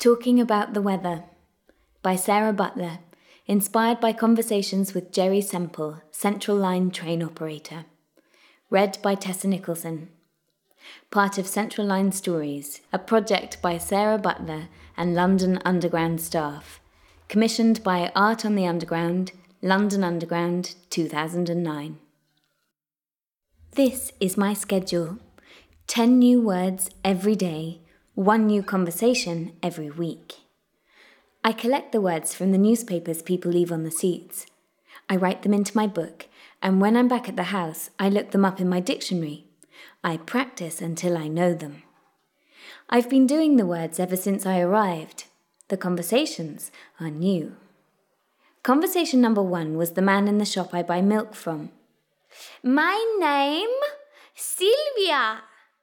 Talking About the Weather by Sarah Butler, inspired by conversations with Jerry Semple, Central Line train operator. Read by Tessa Nicholson. Part of Central Line Stories, a project by Sarah Butler and London Underground staff. Commissioned by Art on the Underground, London Underground, 2009. This is my schedule 10 new words every day one new conversation every week. I collect the words from the newspapers people leave on the seats. I write them into my book, and when I'm back at the house, I look them up in my dictionary. I practice until I know them. I've been doing the words ever since I arrived. The conversations are new. Conversation number one was the man in the shop I buy milk from. My name? Sylvia,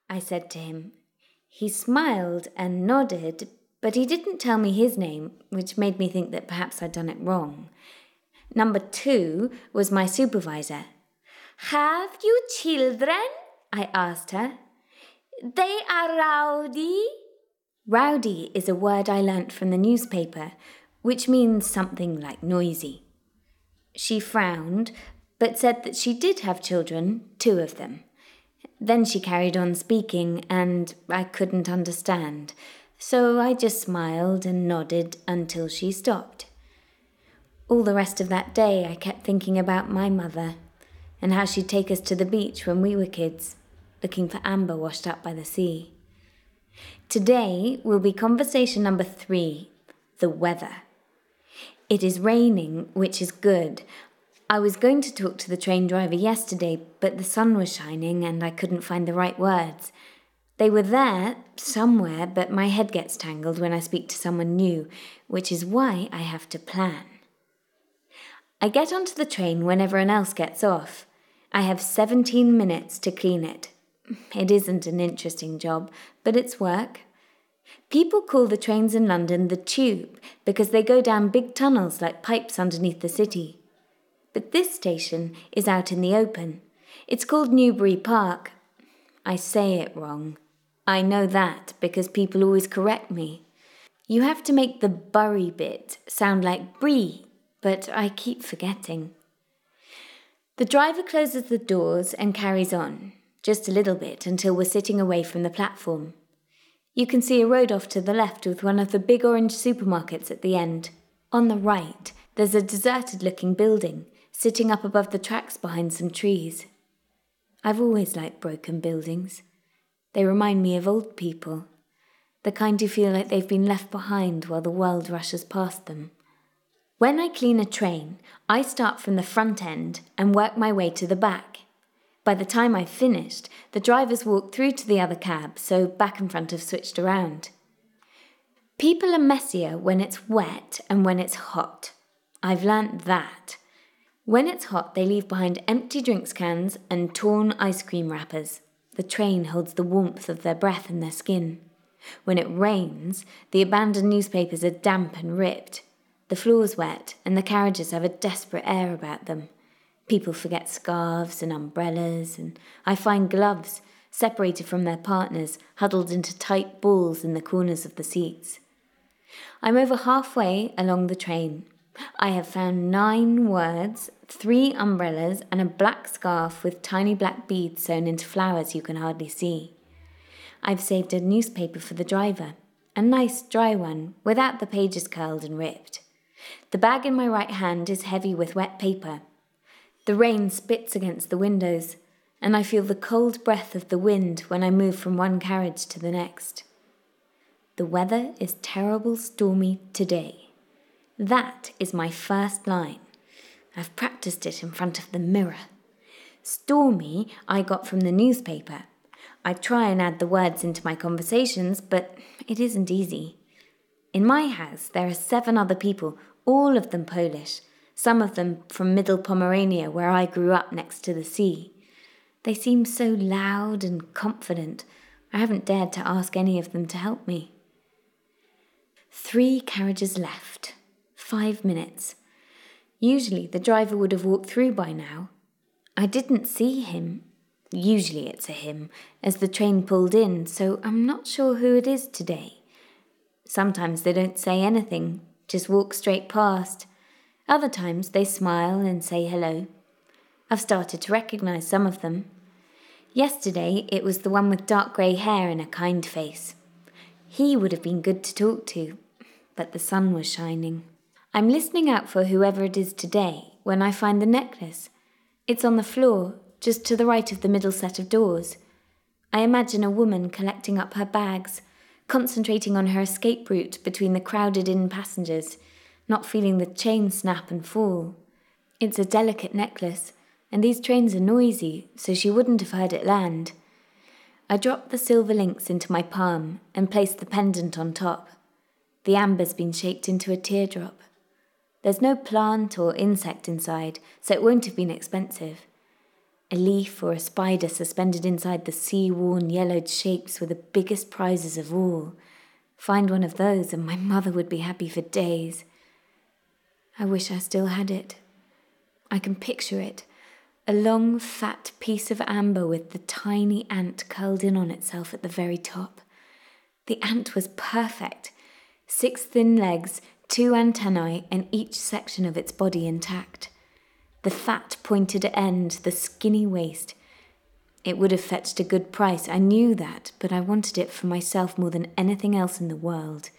I said to him he smiled and nodded, but he didn't tell me his name, which made me think that perhaps I'd done it wrong. Number two was my supervisor. Have you children? I asked her. They are rowdy. Rowdy is a word I learnt from the newspaper, which means something like noisy. She frowned, but said that she did have children, two of them. Then she carried on speaking, and I couldn't understand, so I just smiled and nodded until she stopped. All the rest of that day, I kept thinking about my mother and how she'd take us to the beach when we were kids, looking for amber washed up by the sea. Today will be conversation number three the weather. It is raining, which is good. I was going to talk to the train driver yesterday, but the sun was shining and I couldn't find the right words. They were there, somewhere, but my head gets tangled when I speak to someone new, which is why I have to plan. I get onto the train when everyone else gets off. I have 17 minutes to clean it. It isn't an interesting job, but it's work. People call the trains in London the tube because they go down big tunnels like pipes underneath the city but this station is out in the open. It's called Newbury Park. I say it wrong. I know that because people always correct me. You have to make the Bury bit sound like Bree, but I keep forgetting. The driver closes the doors and carries on, just a little bit until we're sitting away from the platform. You can see a road off to the left with one of the big orange supermarkets at the end. On the right, there's a deserted looking building sitting up above the tracks behind some trees. I've always liked broken buildings. They remind me of old people, the kind who feel like they've been left behind while the world rushes past them. When I clean a train, I start from the front end and work my way to the back. By the time I've finished, the drivers walk through to the other cab, so back and front have switched around. People are messier when it's wet and when it's hot. I've learnt that. When it's hot, they leave behind empty drinks cans and torn ice cream wrappers. The train holds the warmth of their breath in their skin. When it rains, the abandoned newspapers are damp and ripped. The floor's wet, and the carriages have a desperate air about them. People forget scarves and umbrellas, and I find gloves, separated from their partners, huddled into tight balls in the corners of the seats. I'm over halfway along the train. I have found nine words three umbrellas, and a black scarf with tiny black beads sewn into flowers you can hardly see. I've saved a newspaper for the driver, a nice dry one, without the pages curled and ripped. The bag in my right hand is heavy with wet paper. The rain spits against the windows, and I feel the cold breath of the wind when I move from one carriage to the next. The weather is terrible stormy today. That is my first line. I've practiced it in front of the mirror. Stormy, I got from the newspaper. I try and add the words into my conversations, but it isn't easy. In my house, there are seven other people, all of them Polish, some of them from Middle Pomerania, where I grew up next to the sea. They seem so loud and confident, I haven't dared to ask any of them to help me. Three carriages left. Five minutes. Usually the driver would have walked through by now. I didn't see him. Usually it's a him, as the train pulled in, so I'm not sure who it is today. Sometimes they don't say anything, just walk straight past. Other times they smile and say hello. I've started to recognize some of them. Yesterday it was the one with dark grey hair and a kind face. He would have been good to talk to, but the sun was shining. I'm listening out for whoever it is today when I find the necklace. It's on the floor, just to the right of the middle set of doors. I imagine a woman collecting up her bags, concentrating on her escape route between the crowded in passengers, not feeling the chain snap and fall. It's a delicate necklace, and these trains are noisy, so she wouldn't have heard it land. I dropped the silver links into my palm and placed the pendant on top. The amber's been shaped into a teardrop. There's no plant or insect inside, so it won't have been expensive. A leaf or a spider suspended inside the sea worn yellowed shapes were the biggest prizes of all. Find one of those, and my mother would be happy for days. I wish I still had it. I can picture it a long, fat piece of amber with the tiny ant curled in on itself at the very top. The ant was perfect six thin legs, two antennae, and each section of its body intact. The fat pointed end, the skinny waist. It would have fetched a good price, I knew that, but I wanted it for myself more than anything else in the world.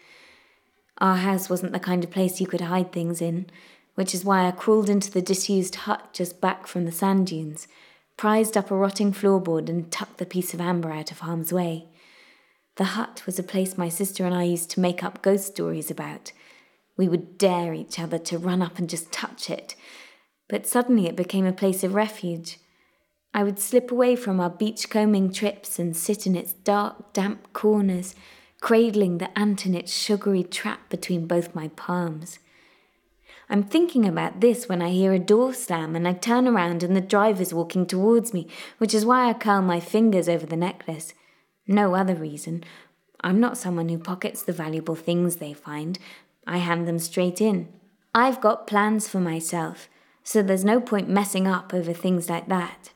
Our house wasn't the kind of place you could hide things in, which is why I crawled into the disused hut just back from the sand dunes, prized up a rotting floorboard, and tucked the piece of amber out of harm's way. The hut was a place my sister and I used to make up ghost stories about. We would dare each other to run up and just touch it, but suddenly it became a place of refuge. I would slip away from our beachcombing trips and sit in its dark, damp corners, cradling the ant in its sugary trap between both my palms. I'm thinking about this when I hear a door slam and I turn around and the driver's walking towards me, which is why I curl my fingers over the necklace. No other reason. I'm not someone who pockets the valuable things they find. I hand them straight in. I've got plans for myself, so there's no point messing up over things like that.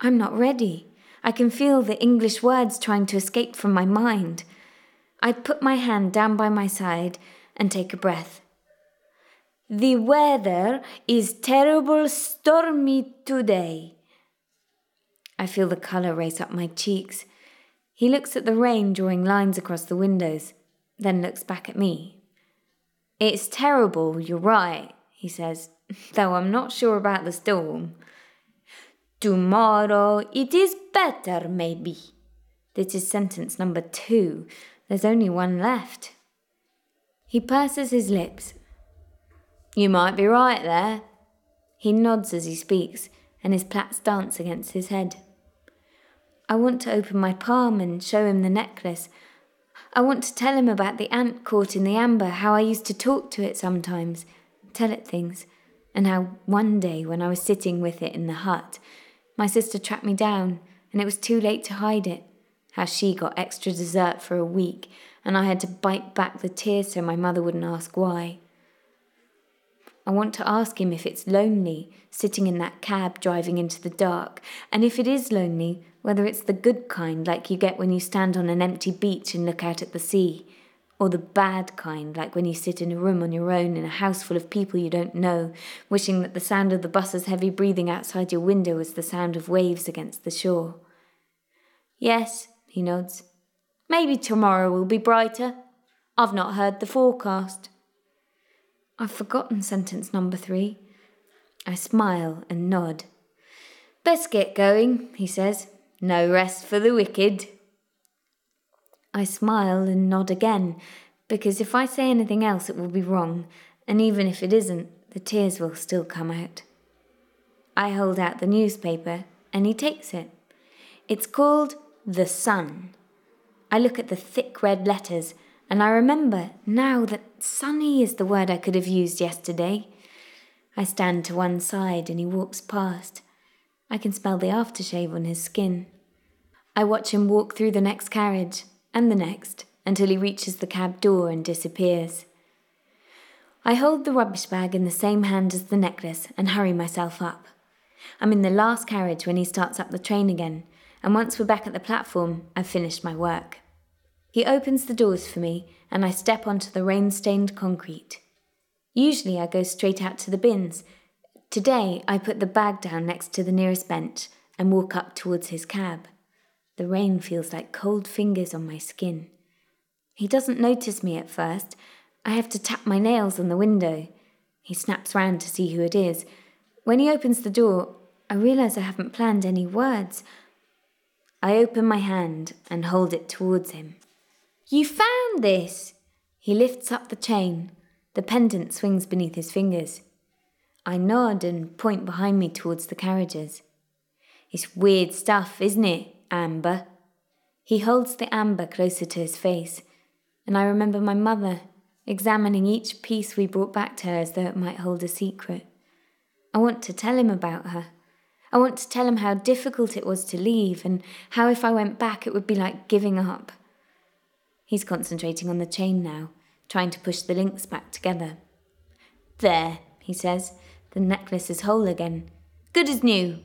I'm not ready. I can feel the English words trying to escape from my mind. I put my hand down by my side and take a breath. The weather is terrible stormy today. I feel the colour race up my cheeks. He looks at the rain drawing lines across the windows, then looks back at me. It's terrible, you're right, he says, though I'm not sure about the storm. Tomorrow it is better, maybe. This is sentence number two. There's only one left. He purses his lips you might be right there. He nods as he speaks, and his plaits dance against his head. I want to open my palm and show him the necklace. I want to tell him about the ant caught in the amber, how I used to talk to it sometimes, tell it things, and how one day when I was sitting with it in the hut, my sister tracked me down, and it was too late to hide it. How she got extra dessert for a week, and I had to bite back the tears so my mother wouldn't ask why. I want to ask him if it's lonely, sitting in that cab driving into the dark, and if it is lonely, whether it's the good kind like you get when you stand on an empty beach and look out at the sea, or the bad kind like when you sit in a room on your own in a house full of people you don't know, wishing that the sound of the bus's heavy breathing outside your window was the sound of waves against the shore. Yes, he nods. Maybe tomorrow will be brighter. I've not heard the forecast. I've forgotten sentence number three. I smile and nod. Best get going, he says. No rest for the wicked. I smile and nod again, because if I say anything else, it will be wrong, and even if it isn't, the tears will still come out. I hold out the newspaper, and he takes it. It's called The Sun. I look at the thick red letters and I remember now that sunny is the word I could have used yesterday. I stand to one side and he walks past. I can smell the aftershave on his skin. I watch him walk through the next carriage and the next until he reaches the cab door and disappears. I hold the rubbish bag in the same hand as the necklace and hurry myself up. I'm in the last carriage when he starts up the train again, and once we're back at the platform, I've finished my work. He opens the doors for me, and I step onto the rain stained concrete. Usually I go straight out to the bins. Today I put the bag down next to the nearest bench and walk up towards his cab. The rain feels like cold fingers on my skin. He doesn't notice me at first. I have to tap my nails on the window. He snaps round to see who it is. When he opens the door, I realize I haven't planned any words. I open my hand and hold it towards him. You found this! He lifts up the chain. The pendant swings beneath his fingers. I nod and point behind me towards the carriages. It's weird stuff, isn't it, amber? He holds the amber closer to his face, and I remember my mother examining each piece we brought back to her as though it might hold a secret. I want to tell him about her. I want to tell him how difficult it was to leave, and how if I went back it would be like giving up. He's concentrating on the chain now, trying to push the links back together. There, he says. The necklace is whole again. Good as new.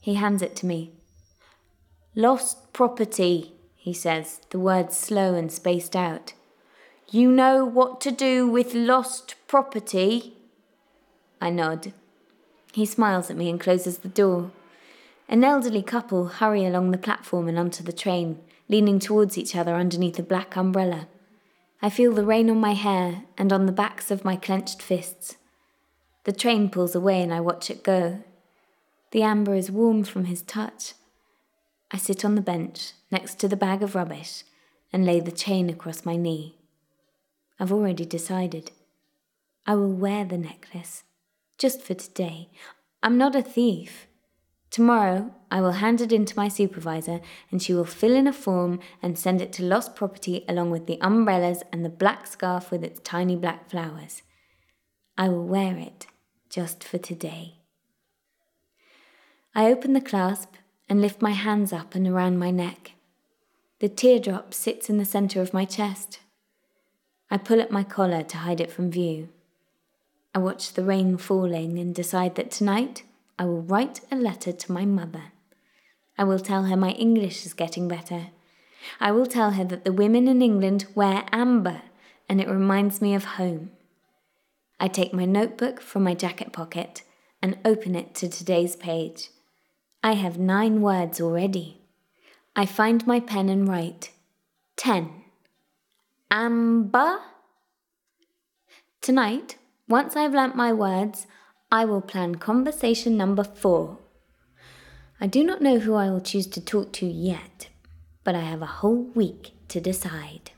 He hands it to me. Lost property, he says, the words slow and spaced out. You know what to do with lost property? I nod. He smiles at me and closes the door. An elderly couple hurry along the platform and onto the train, leaning towards each other underneath a black umbrella. I feel the rain on my hair and on the backs of my clenched fists. The train pulls away and I watch it go. The amber is warm from his touch. I sit on the bench next to the bag of rubbish and lay the chain across my knee. I've already decided. I will wear the necklace, just for today. I'm not a thief. Tomorrow, I will hand it in to my supervisor, and she will fill in a form and send it to Lost Property along with the umbrellas and the black scarf with its tiny black flowers. I will wear it just for today. I open the clasp and lift my hands up and around my neck. The teardrop sits in the centre of my chest. I pull at my collar to hide it from view. I watch the rain falling and decide that tonight I will write a letter to my mother. I will tell her my English is getting better. I will tell her that the women in England wear amber and it reminds me of home. I take my notebook from my jacket pocket and open it to today's page. I have nine words already. I find my pen and write. Ten. Amber? Tonight, once I've learnt my words, I will plan conversation number four. I do not know who I will choose to talk to yet, but I have a whole week to decide.